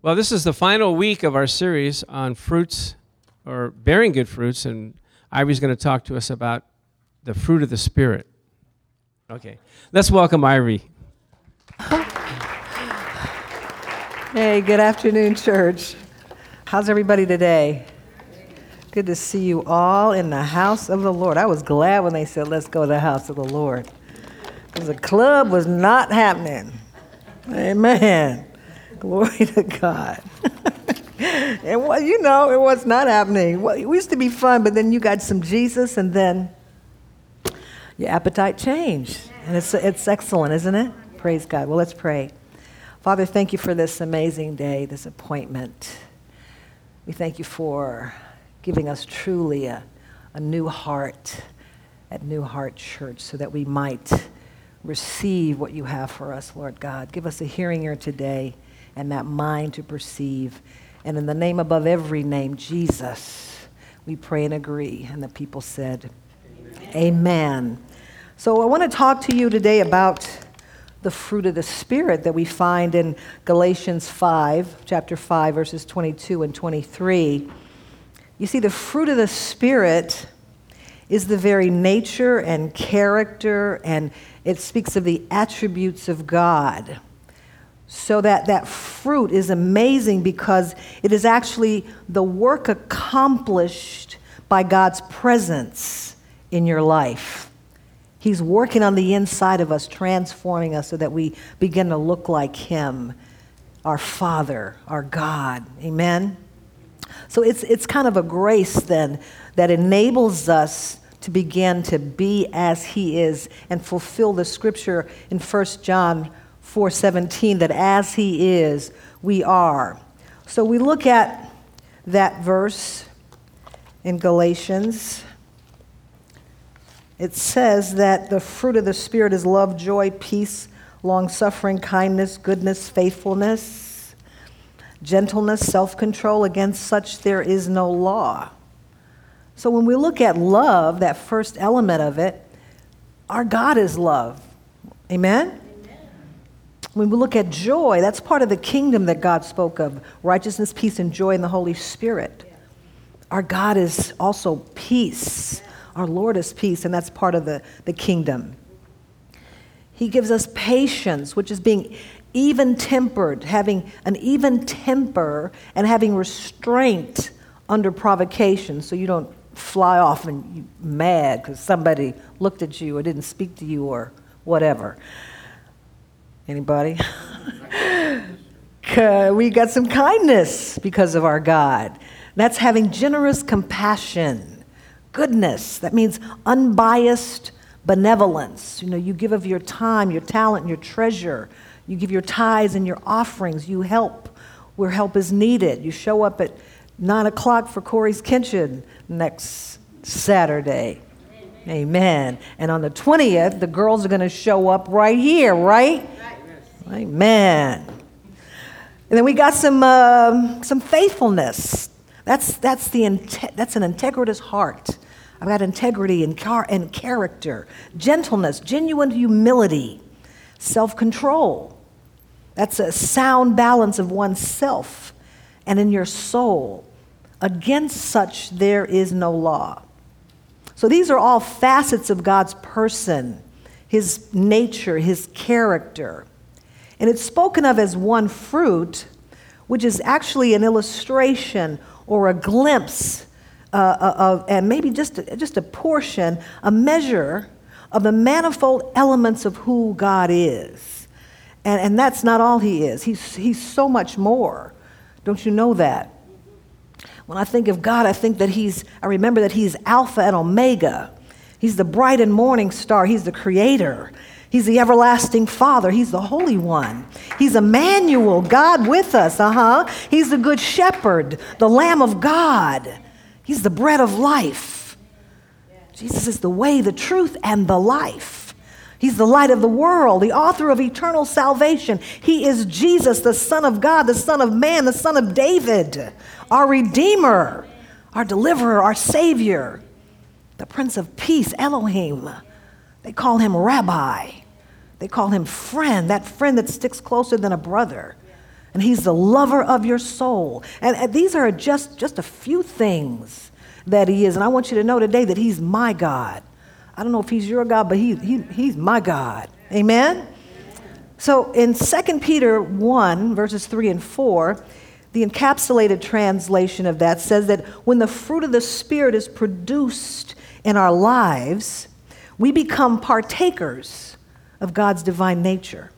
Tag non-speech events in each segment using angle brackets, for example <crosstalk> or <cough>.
Well, this is the final week of our series on fruits or bearing good fruits, and Ivy's going to talk to us about the fruit of the Spirit. Okay, let's welcome Ivy. Hey, good afternoon, church. How's everybody today? Good to see you all in the house of the Lord. I was glad when they said, let's go to the house of the Lord. Because the club was not happening. Amen. Glory to God. <laughs> and well, you know, it was not happening. Well, it used to be fun, but then you got some Jesus, and then your appetite changed. And it's, it's excellent, isn't it? Praise God. Well, let's pray. Father, thank you for this amazing day, this appointment. We thank you for giving us truly a, a new heart at New Heart Church so that we might receive what you have for us, Lord God. Give us a hearing ear today and that mind to perceive. And in the name above every name, Jesus, we pray and agree. And the people said, Amen. Amen. So I want to talk to you today about the fruit of the Spirit that we find in Galatians 5, chapter 5, verses 22 and 23. You see, the fruit of the Spirit is the very nature and character, and it speaks of the attributes of God. So that that fruit is amazing because it is actually the work accomplished by God's presence in your life. He's working on the inside of us, transforming us so that we begin to look like Him, our Father, our God. Amen? So it's, it's kind of a grace then that enables us to begin to be as He is and fulfill the scripture in 1 John 4:17 that as he is, we are. So we look at that verse in Galatians. It says that the fruit of the spirit is love, joy, peace, long-suffering, kindness, goodness, faithfulness, gentleness, self-control. Against such there is no law. So when we look at love, that first element of it, our God is love. Amen? When we look at joy, that's part of the kingdom that God spoke of righteousness, peace, and joy in the Holy Spirit. Our God is also peace. Our Lord is peace, and that's part of the, the kingdom. He gives us patience, which is being even tempered, having an even temper, and having restraint under provocation so you don't fly off and you mad because somebody looked at you or didn't speak to you or whatever. Anybody? we got some kindness because of our God. That's having generous compassion, goodness. That means unbiased benevolence. You know, you give of your time, your talent, your treasure. You give your tithes and your offerings. You help where help is needed. You show up at nine o'clock for Corey's Kitchen next Saturday. Amen. And on the 20th, the girls are going to show up right here, right? Amen. And then we got some, uh, some faithfulness. That's, that's, the that's an integritous heart. I've got integrity and, car- and character, gentleness, genuine humility, self control. That's a sound balance of oneself and in your soul. Against such, there is no law. So these are all facets of God's person, his nature, his character. And it's spoken of as one fruit, which is actually an illustration or a glimpse uh, uh, of, and maybe just a, just a portion, a measure of the manifold elements of who God is. And, and that's not all He is, he's, he's so much more. Don't you know that? When I think of God, I think that He's, I remember that He's Alpha and Omega. He's the bright and morning star, He's the creator. He's the everlasting Father. He's the Holy One. He's Emmanuel, God with us. Uh huh. He's the Good Shepherd, the Lamb of God. He's the bread of life. Jesus is the way, the truth, and the life. He's the light of the world, the author of eternal salvation. He is Jesus, the Son of God, the Son of Man, the Son of David, our Redeemer, our Deliverer, our Savior, the Prince of Peace, Elohim. They call him rabbi. They call him friend, that friend that sticks closer than a brother. And He's the lover of your soul. And, and these are just, just a few things that He is. And I want you to know today that He's my God. I don't know if He's your God, but he, he, He's my God. Amen? So in 2 Peter 1, verses 3 and 4, the encapsulated translation of that says that when the fruit of the Spirit is produced in our lives, we become partakers of God's divine nature.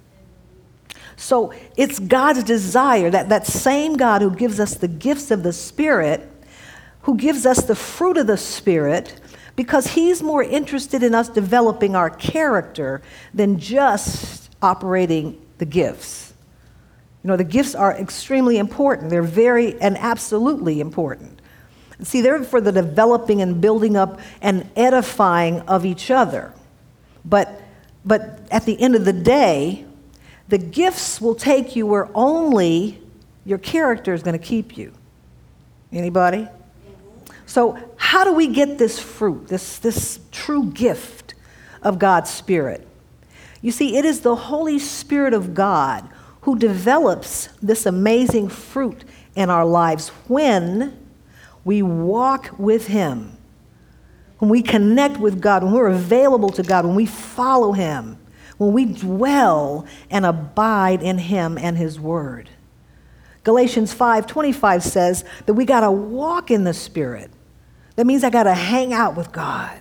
So it's God's desire that that same God who gives us the gifts of the Spirit, who gives us the fruit of the Spirit, because He's more interested in us developing our character than just operating the gifts. You know, the gifts are extremely important. They're very and absolutely important. See, they're for the developing and building up and edifying of each other. But, but at the end of the day, the gifts will take you where only your character is going to keep you. Anybody? So, how do we get this fruit, this, this true gift of God's Spirit? You see, it is the Holy Spirit of God who develops this amazing fruit in our lives when we walk with Him, when we connect with God, when we're available to God, when we follow Him, when we dwell and abide in Him and His Word. Galatians 5:25 says that we got to walk in the Spirit. That means I got to hang out with God.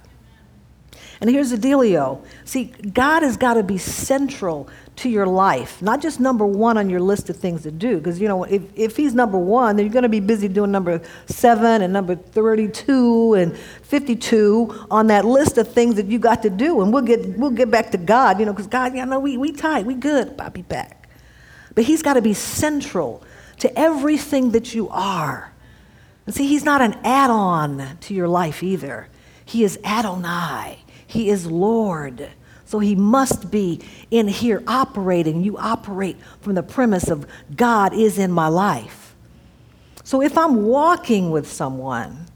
And here's the dealio. See, God has got to be central to your life, not just number one on your list of things to do. Because, you know, if, if He's number one, then you're going to be busy doing number seven and number 32 and 52 on that list of things that you got to do. And we'll get, we'll get back to God, you know, because God, you know, we, we tight, we good, be back. But He's got to be central to everything that you are. And see, He's not an add on to your life either, He is Adonai. He is Lord. So he must be in here operating. You operate from the premise of God is in my life. So if I'm walking with someone,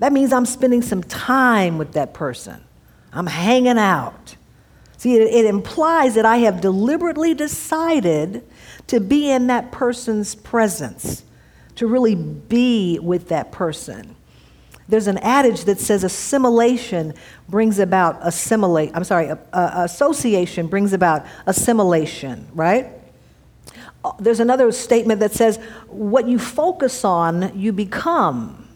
that means I'm spending some time with that person. I'm hanging out. See, it, it implies that I have deliberately decided to be in that person's presence, to really be with that person. There's an adage that says assimilation brings about assimilate. I'm sorry, association brings about assimilation, right? Uh, there's another statement that says what you focus on, you become.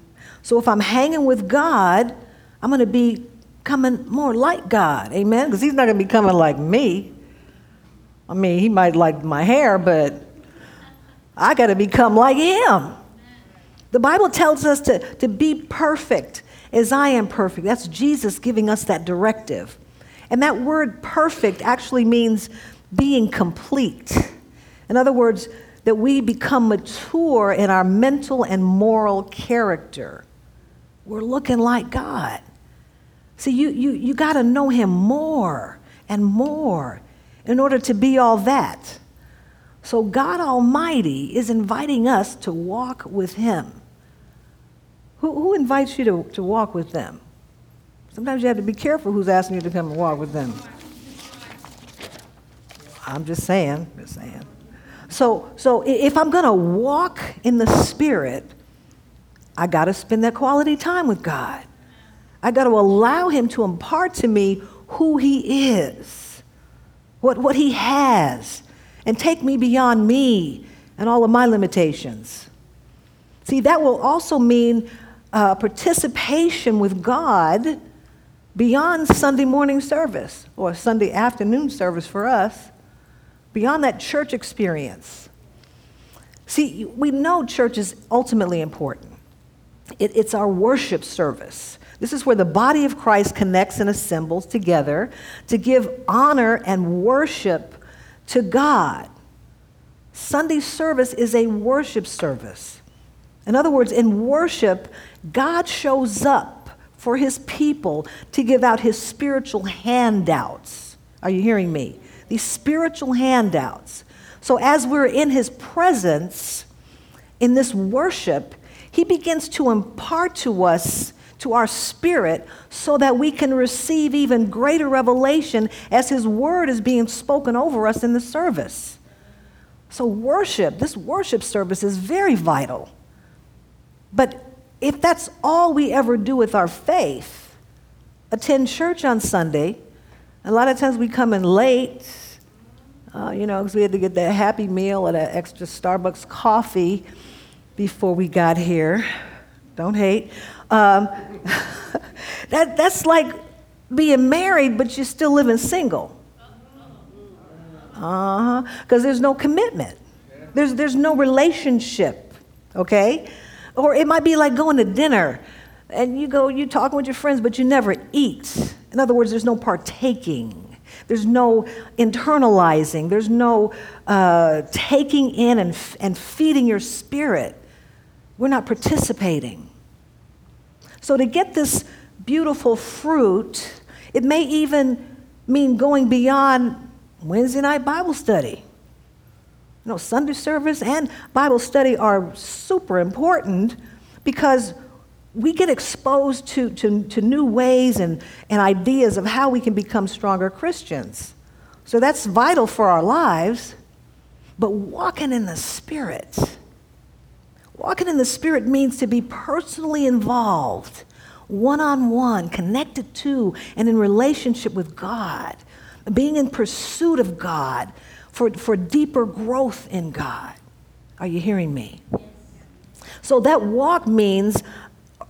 So if I'm hanging with God, I'm going to be coming more like God. Amen? Because He's not going to be coming like me. I mean, He might like my hair, but I got to become like Him. The Bible tells us to, to be perfect as I am perfect. That's Jesus giving us that directive. And that word perfect actually means being complete. In other words, that we become mature in our mental and moral character. We're looking like God. See, you, you, you got to know Him more and more in order to be all that. So, God Almighty is inviting us to walk with Him. Who, who invites you to, to walk with them? Sometimes you have to be careful who's asking you to come and walk with them. I'm just saying, just saying. So, so if I'm going to walk in the Spirit, I got to spend that quality time with God. I got to allow Him to impart to me who He is, what, what He has, and take me beyond me and all of my limitations. See, that will also mean uh, participation with God beyond Sunday morning service or Sunday afternoon service for us, beyond that church experience. See, we know church is ultimately important. It, it's our worship service. This is where the body of Christ connects and assembles together to give honor and worship to God. Sunday service is a worship service. In other words, in worship, God shows up for his people to give out his spiritual handouts. Are you hearing me? These spiritual handouts. So as we're in his presence, in this worship, he begins to impart to us, to our spirit, so that we can receive even greater revelation as his word is being spoken over us in the service. So, worship, this worship service is very vital. But if that's all we ever do with our faith, attend church on Sunday, a lot of times we come in late, uh, you know, because we had to get that happy meal or that extra Starbucks coffee before we got here. Don't hate. Um, <laughs> that, that's like being married, but you're still living single. Uh huh. Because there's no commitment, there's, there's no relationship, okay? Or it might be like going to dinner and you go, you talking with your friends, but you never eat. In other words, there's no partaking. There's no internalizing. There's no uh, taking in and, and feeding your spirit. We're not participating. So, to get this beautiful fruit, it may even mean going beyond Wednesday night Bible study. You know, Sunday service and Bible study are super important because we get exposed to, to, to new ways and, and ideas of how we can become stronger Christians. So that's vital for our lives. But walking in the Spirit, walking in the Spirit means to be personally involved, one on one, connected to, and in relationship with God, being in pursuit of God for, for deeper growth in God. Are you hearing me? So that walk means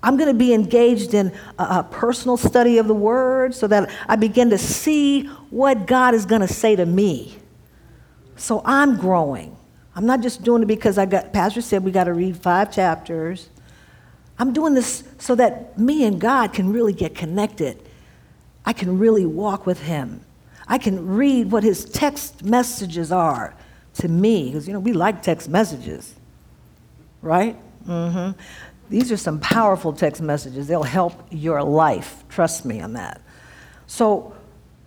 I'm going to be engaged in a, a, personal study of the Word so that I begin to see what God is going to say to me. So I'm growing. I'm not just doing it because I got, Pastor said we got to read five chapters. I'm doing this so that me and God can really get connected. I can really walk with Him. I can read what His text messages are to me, because, you know, we like text messages, right? Mm-hmm. These are some powerful text messages. They'll help your life. Trust me on that. So,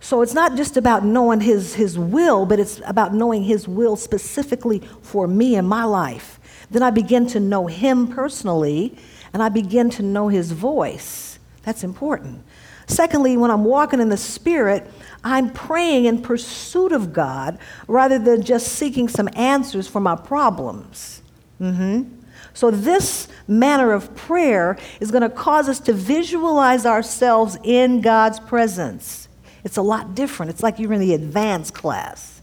so it's not just about knowing his, his will, but it's about knowing his will specifically for me and my life. Then I begin to know him personally, and I begin to know his voice. That's important. Secondly, when I'm walking in the Spirit, I'm praying in pursuit of God rather than just seeking some answers for my problems. Mm-hmm. So, this manner of prayer is going to cause us to visualize ourselves in God's presence. It's a lot different. It's like you're in the advanced class.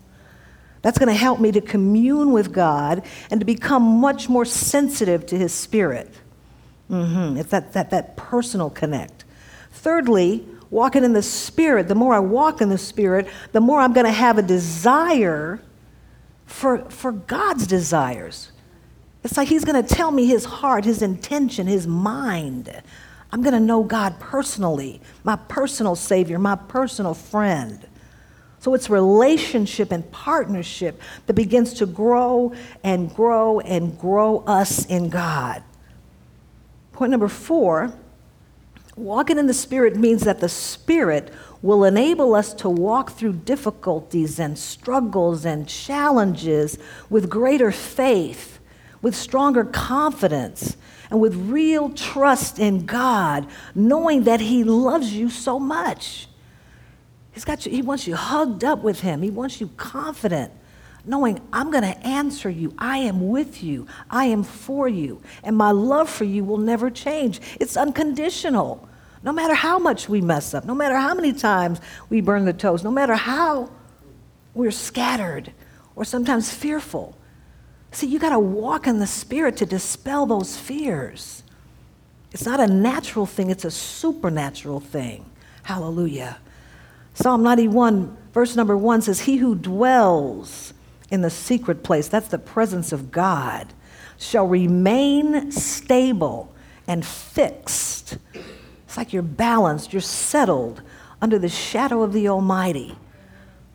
That's going to help me to commune with God and to become much more sensitive to His Spirit. Mm-hmm. It's that, that, that personal connect. Thirdly, walking in the Spirit, the more I walk in the Spirit, the more I'm going to have a desire for, for God's desires. It's like he's going to tell me his heart, his intention, his mind. I'm going to know God personally, my personal Savior, my personal friend. So it's relationship and partnership that begins to grow and grow and grow us in God. Point number four walking in the Spirit means that the Spirit will enable us to walk through difficulties and struggles and challenges with greater faith with stronger confidence and with real trust in God, knowing that He loves you so much. He's got you, He wants you hugged up with Him, He wants you confident, knowing I'm going to answer you. I am with you, I am for you, and my love for you will never change. It's unconditional. No matter how much we mess up, no matter how many times we burn the toast, no matter how we're scattered or sometimes fearful, See, you got to walk in the Spirit to dispel those fears. It's not a natural thing, it's a supernatural thing. Hallelujah. Psalm 91, verse number one says, He who dwells in the secret place, that's the presence of God, shall remain stable and fixed. It's like you're balanced, you're settled under the shadow of the Almighty,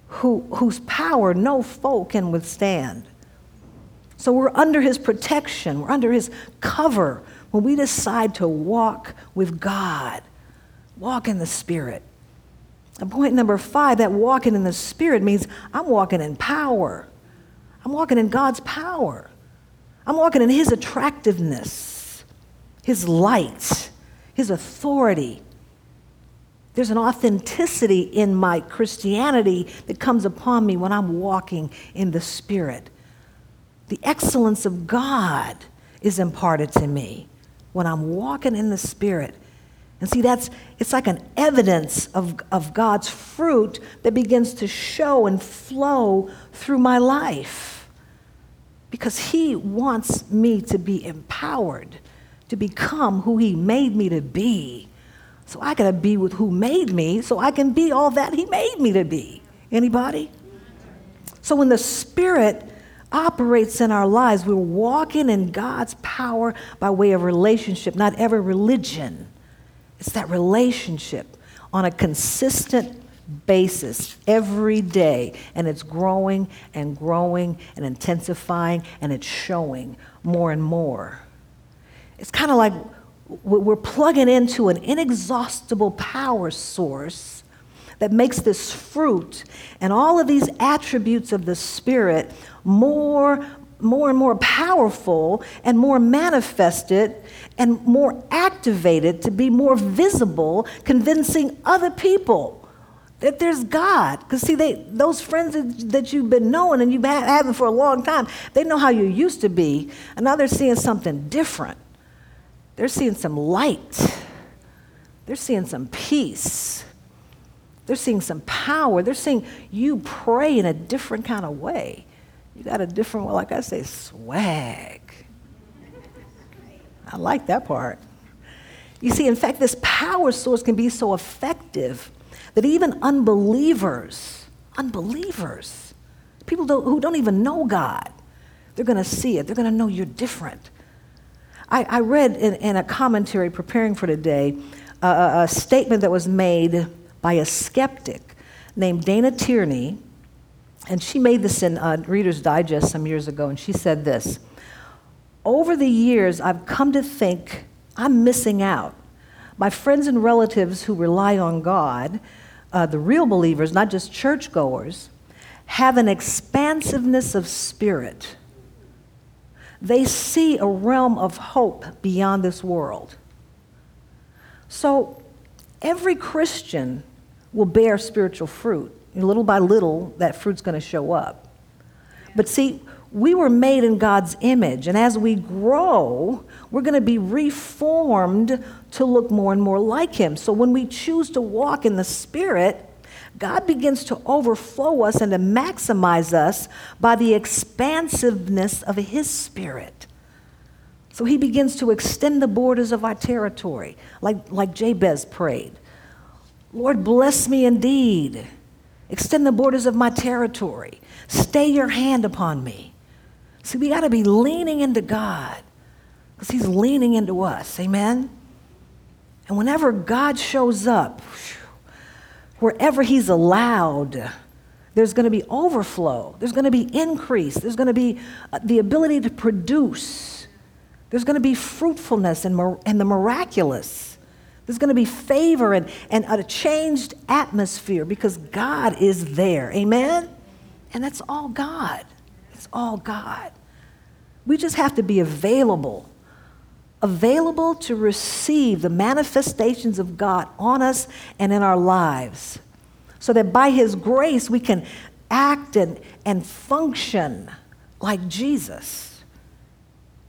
who, whose power no foe can withstand. So we're under his protection, we're under his cover when we decide to walk with God, walk in the Spirit. And point number five that walking in the Spirit means I'm walking in power. I'm walking in God's power. I'm walking in His attractiveness, His light, His authority. There's an authenticity in my Christianity that comes upon me when I'm walking in the Spirit. The excellence of God is imparted to me when I'm walking in the Spirit. And see, that's it's like an evidence of, of God's fruit that begins to show and flow through my life. Because He wants me to be empowered to become who He made me to be. So I gotta be with who made me so I can be all that He made me to be. Anybody? So when the Spirit operates in our lives, we're walking in God's power by way of relationship, not ever religion. It's that relationship on a consistent basis every day, and it's growing and growing and intensifying, and it's showing more and more. It's kind of like we're plugging into an inexhaustible power source that makes this fruit and all of these attributes of the Spirit more, more and more powerful and more manifested and more activated to be more visible, convincing other people that there's God. Because, see, they, those friends that you've been knowing and you've been having for a long time, they know how you used to be, and now they're seeing something different. They're seeing some light, they're seeing some peace, they're seeing some power, they're seeing you pray in a different kind of way. You got a different, like I say, swag. I like that part. You see, in fact, this power source can be so effective that even unbelievers, unbelievers, people don't, who don't even know God, they're going to see it. They're going to know you're different. I, I read in, in, a commentary preparing for today uh, a statement that was made by a skeptic named Dana Tierney and she made this in uh, Reader's Digest some years ago, and she said this Over the years, I've come to think I'm missing out. My friends and relatives who rely on God, uh, the real believers, not just churchgoers, have an expansiveness of spirit. They see a realm of hope beyond this world. So, every Christian will bear spiritual fruit little by little, that fruit's going to show up. But see, we were made in God's image, and as we grow, we're going to be reformed to look more and more like Him. So when we choose to walk in the Spirit, God begins to overflow us and to maximize us by the expansiveness of His Spirit. So He begins to extend the borders of our territory, like, like Jabez prayed. Lord, bless me indeed Extend the borders of my territory. Stay your hand upon me. See, we got to be leaning into God because He's leaning into us. Amen? And whenever God shows up, wherever He's allowed, there's going to be overflow, there's going to be increase, there's going to be uh, the ability to produce, there's going to be fruitfulness and, and the miraculous. There's going to be favor and, and a changed atmosphere because God is there. Amen? And that's all God. It's all God. We just have to be available, available to receive the manifestations of God on us and in our lives, so that by His grace we can act and, and function like Jesus.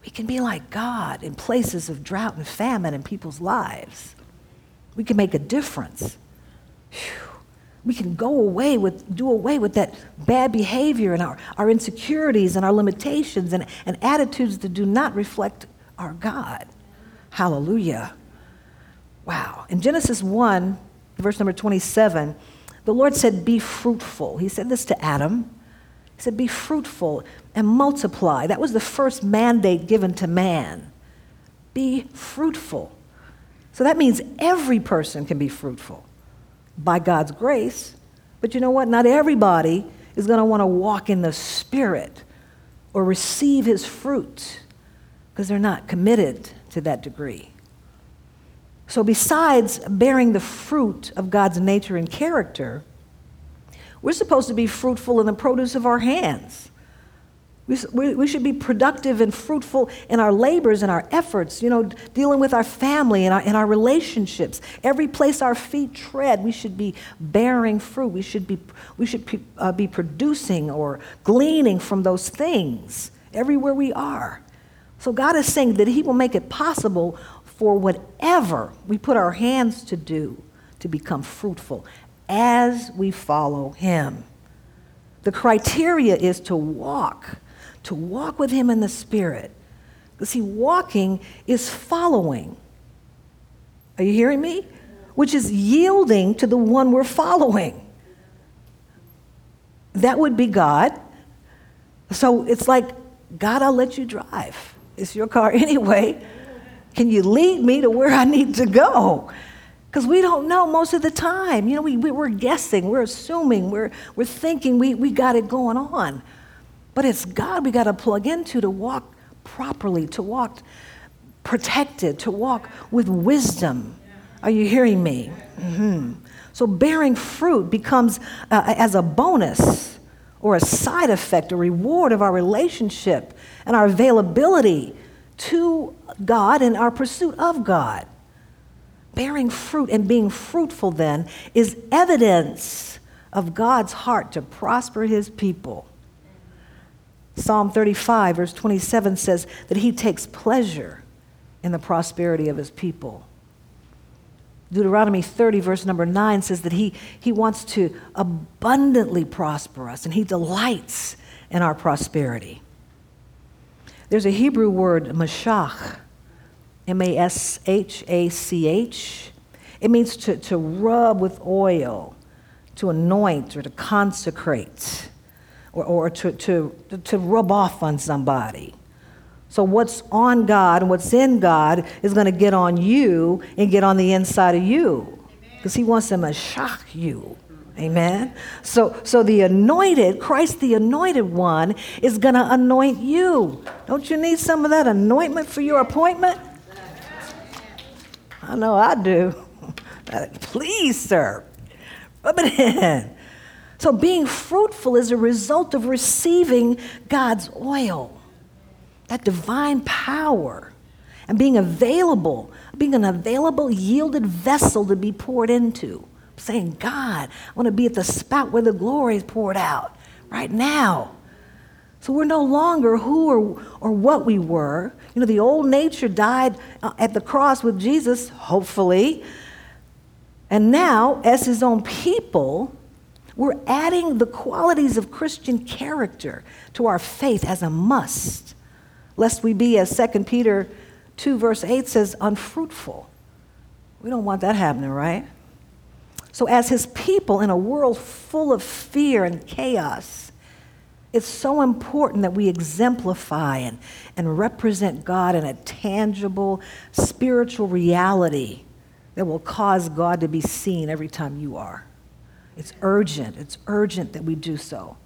We can be like God in places of drought and famine in people's lives. We can make a difference. Whew. We can go away with, do away with that bad behavior and our, our insecurities and our limitations and, and attitudes that do not reflect our God. Hallelujah. Wow. In Genesis 1, verse number 27, the Lord said, Be fruitful. He said this to Adam. He said, Be fruitful and multiply. That was the first mandate given to man. Be fruitful. So that means every person can be fruitful by God's grace. But you know what? Not everybody is going to want to walk in the Spirit or receive His fruit because they're not committed to that degree. So, besides bearing the fruit of God's nature and character, we're supposed to be fruitful in the produce of our hands. We, we, should be productive and fruitful in our labors and our efforts, you know, dealing with our family and our, and our relationships. Every place our feet tread, we should be bearing fruit. We should be, we should uh, be producing or gleaning from those things everywhere we are. So God is saying that He will make it possible for whatever we put our hands to do to become fruitful as we follow Him. The criteria is to walk, to walk with Him in the Spirit. Because, see, walking is following. Are you hearing me? Which is yielding to the one we're following. That would be God. So it's like, God, I'll let you drive. It's your car <laughs> anyway. Can you lead me to where I need to go? Because we don't know most of the time. You know, we, we, are guessing, we're assuming, we're, we're thinking we, we got it going on. But it's God we got to plug into to walk properly, to walk protected, to walk with wisdom. Are you hearing me? Mm-hmm. So bearing fruit becomes uh, as a bonus or a side effect, a reward of our relationship and our availability to God and our pursuit of God. Bearing fruit and being fruitful, then, is evidence of God's heart to prosper his people. Psalm 35, verse 27 says that he takes pleasure in the prosperity of his people. Deuteronomy 30, verse number 9 says that he, he wants to abundantly prosper us and he delights in our prosperity. There's a Hebrew word, mashach, M A S H A C H. It means to, to rub with oil, to anoint, or to consecrate, or, or to, to, to rub off on somebody. So, what's on God and what's in God is going to get on you and get on the inside of you because He wants them to shock you. Amen. So, so the anointed, Christ the anointed one, is going to anoint you. Don't you need some of that anointment for your appointment? I know I do. <laughs> Please, sir, rub it in. So, being fruitful is a result of receiving God's oil, that divine power, and being available, being an available, yielded vessel to be poured into saying, God, I want to be at the spot where the glory is poured out right now. So we're no longer who or, or what we were. You know, the old nature died uh, at the cross with Jesus, hopefully. And now, as his own people, we're adding the qualities of Christian character to our faith as a must, lest we be, as 2 Peter 2, verse 8 says, unfruitful. We don't want that happening, right? So, as his people in a world full of fear and chaos, it's so important that we exemplify and, and represent God in a tangible spiritual reality that will cause God to be seen every time you are. It's urgent. It's urgent that we do so.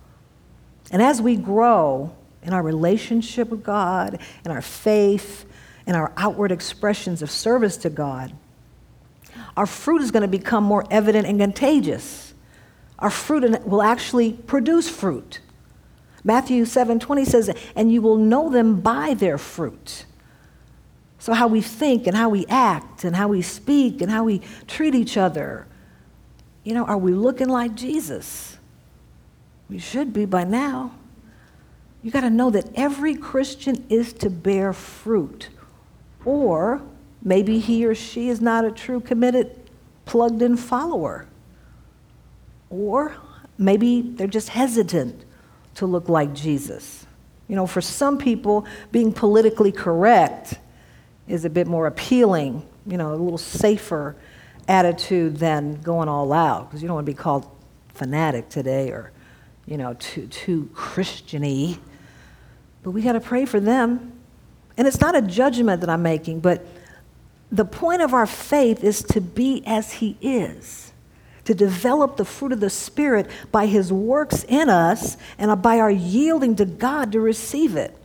And as we grow in our relationship with God, in our faith, in our outward expressions of service to God, our fruit is going to become more evident and contagious. Our fruit will actually produce fruit. Matthew 7:20 says, "And you will know them by their fruit." So how we think and how we act and how we speak and how we treat each other. You know, are we looking like Jesus? We should be by now. You got to know that every Christian is to bear fruit or Maybe he or she is not a true committed, plugged in follower. Or maybe they're just hesitant to look like Jesus. You know, for some people, being politically correct is a bit more appealing, you know, a little safer attitude than going all out, because you don't want to be called fanatic today or, you know, too, too Christiany. But we got to pray for them. And it's not a judgment that I'm making, but the point of our faith is to be as He is, to develop the fruit of the Spirit by His works in us and by our yielding to God to receive it.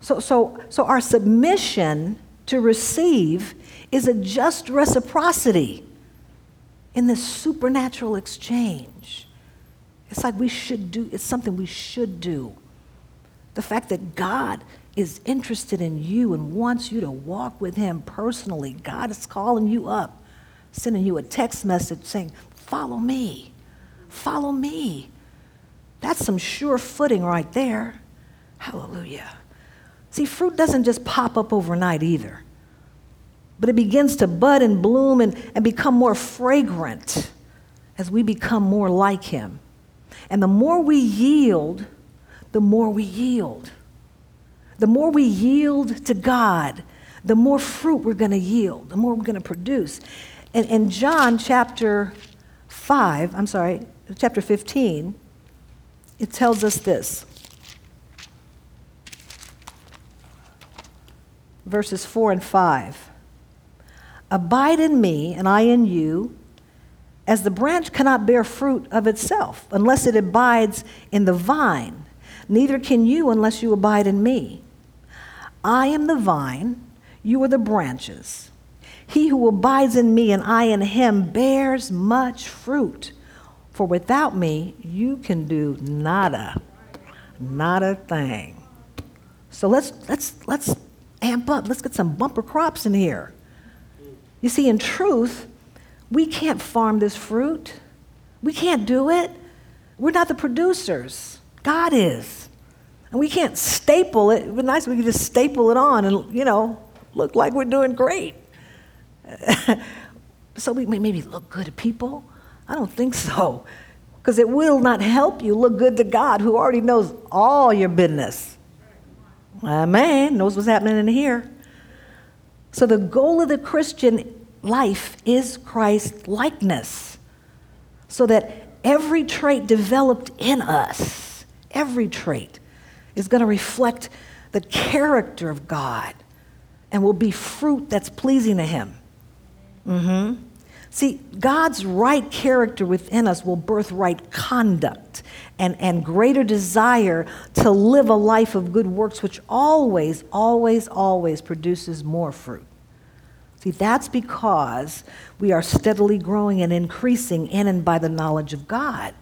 So, so, so our submission to receive is a just reciprocity in this supernatural exchange. It's like we should do, it's something we should do. The fact that God is interested in you and wants you to walk with Him personally. God is calling you up, sending you a text message saying, Follow me, follow me. That's some sure footing right there. Hallelujah. See, fruit doesn't just pop up overnight either, but it begins to bud and bloom and, and become more fragrant as we become more like Him. And the more we yield, the more we yield. The more we yield to God, the more fruit we're going to yield, the more we're going to produce. And in John chapter 5, I'm sorry, chapter 15, it tells us this. Verses 4 and 5. Abide in me, and I in you, as the branch cannot bear fruit of itself unless it abides in the vine, neither can you unless you abide in me. I am the vine, you are the branches. He who abides in me and I in him bears much fruit. For without me, you can do nada, not a thing. So let's, let's, let's amp up. Let's get some bumper crops in here. You see, in truth, we can't farm this fruit. We can't do it. We're not the producers. God is. And we can't staple it. It would be nice if we could just staple it on and, you know, look like we're doing great. <laughs> so we may maybe look good to people. I don't think so. Because it will not help you look good to God who already knows all your business. Amen. Knows what's happening in here. So the goal of the Christian life is Christ likeness. So that every trait developed in us, every trait, is going to reflect the character of God and will be fruit that's pleasing to Him. Mm-hmm. See, God's right character within us will birth right conduct and, and greater desire to live a life of good works, which always, always, always produces more fruit. See, that's because we are steadily growing and increasing in and by the knowledge of God.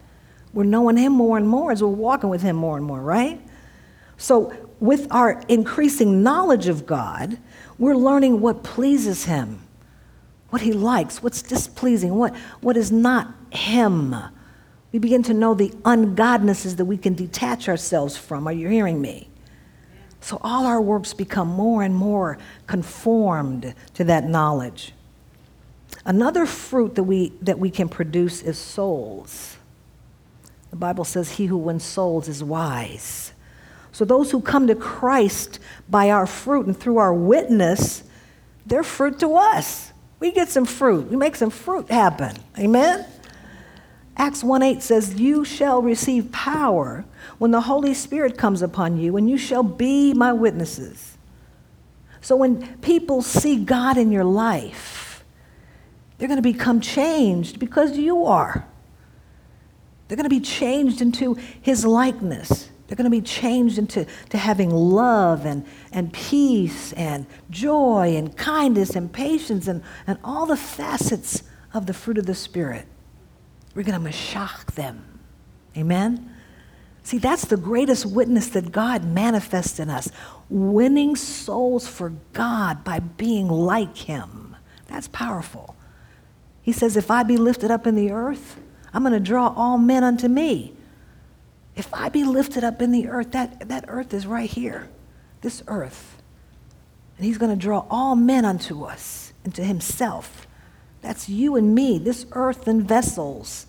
We're knowing Him more and more as we're walking with Him more and more, right? So, with our increasing knowledge of God, we're learning what pleases Him, what He likes, what's displeasing, what, what is not Him. We begin to know the ungodnesses that we can detach ourselves from. Are you hearing me? So, all our works become more and more conformed to that knowledge. Another fruit that we, that we can produce is souls. The Bible says, He who wins souls is wise. So those who come to Christ by our fruit and through our witness, they're fruit to us. We get some fruit. We make some fruit happen. Amen? Acts 1 8 says, You shall receive power when the Holy Spirit comes upon you, and you shall be my witnesses. So when people see God in your life, they're going to become changed because you are. They're going to be changed into his likeness. They're going to be changed into to having love and, and peace and joy and kindness and patience and, and all the facets of the fruit of the Spirit. We're going to mashach them. Amen? See, that's the greatest witness that God manifests in us winning souls for God by being like Him. That's powerful. He says, If I be lifted up in the earth, I'm going to draw all men unto me. If I be lifted up in the earth, that, that earth is right here, this earth. And he's going to draw all men unto us, into himself. That's you and me, this earth and vessels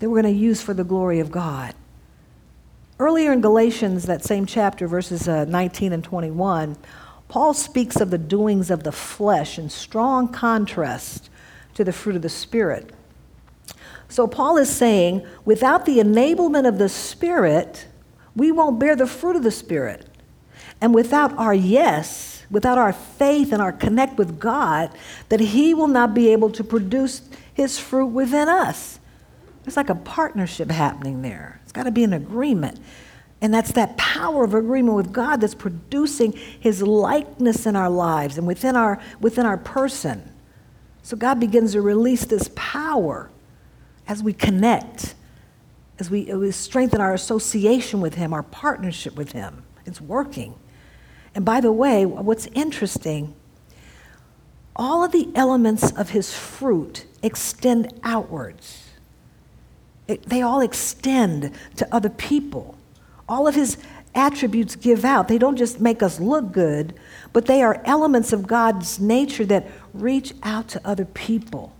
that we're going to use for the glory of God. Earlier in Galatians, that same chapter, verses uh, 19 and 21, Paul speaks of the doings of the flesh in strong contrast to the fruit of the Spirit. So Paul is saying, without the enablement of the Spirit, we won't bear the fruit of the Spirit. And without our yes, without our faith and our connect with God, that He will not be able to produce His fruit within us. It's like a partnership happening there. It's got to be an agreement. And that's that power of agreement with God that's producing His likeness in our lives and within our, within our person. So God begins to release this power as we connect, as we, we strengthen our association with Him, our partnership with Him. It's working. And by the way, what's interesting, all of the elements of His fruit extend outwards. It, they all extend to other people. All of his attributes give out. They don't just make us look good, but they are elements of God's nature that reach out to other people.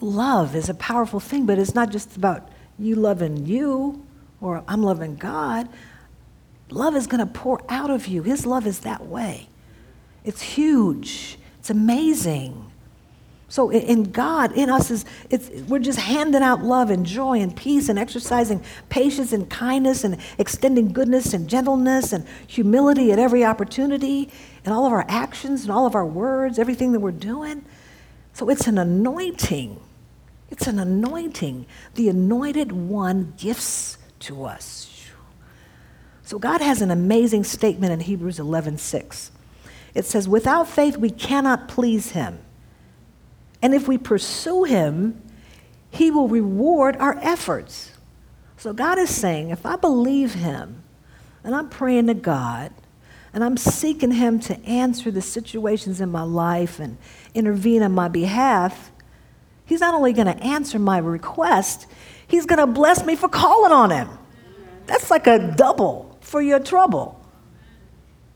Love is a powerful thing, but it's not just about you loving you or I'm loving God. Love is going to pour out of you. His love is that way. It's huge. It's amazing. So in God, in us, is it's, we're just handing out love and joy and peace and exercising patience and kindness and extending goodness and gentleness and humility at every opportunity and all of our actions and all of our words, everything that we're doing. So it's an anointing. It's an anointing. The anointed one gifts to us. So God has an amazing statement in Hebrews 11:6. It says, "Without faith we cannot please him." And if we pursue Him, He will reward our efforts. So God is saying, if I believe Him and I'm praying to God and I'm seeking Him to answer the situations in my life and intervene on my behalf, He's not only going to answer my request, He's going to bless me for calling on Him. That's like a double for your trouble.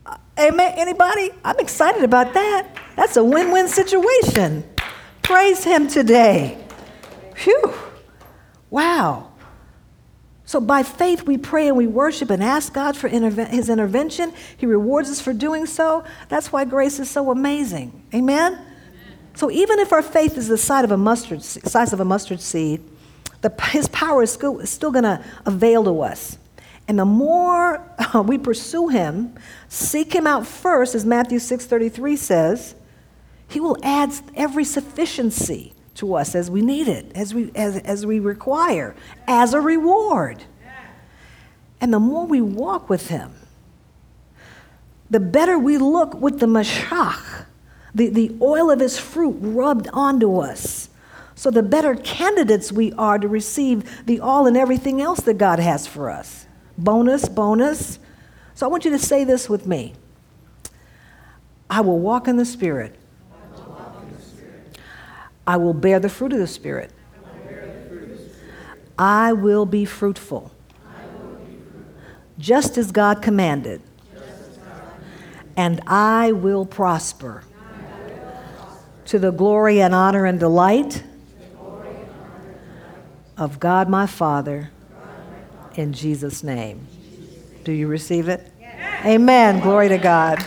Uh, amen. Anybody? I'm excited about that. That's a win win situation. Praise Him today. Phew. Wow. So by faith, we pray and we worship and ask God for interve- His intervention. He rewards us for doing so. That's why grace is so amazing. Amen? Amen. So even if our faith is the size of a mustard, size of a mustard seed, the, His power is still, still going to avail to us. And the more uh, we pursue Him, seek Him out first, as Matthew 6:33 says, he will add every sufficiency to us as we need it, as we, as, as we require, as a reward. And the more we walk with Him, the better we look with the mashach, the, the oil of His fruit rubbed onto us. So the better candidates we are to receive the all and everything else that God has for us. Bonus, bonus. So I want you to say this with me I will walk in the Spirit I will bear the fruit of the Spirit. I will be fruitful. Just as God commanded. And I will prosper. To the glory and honor and delight of God my Father. In Jesus' name. Do you receive it? Amen. Glory to God.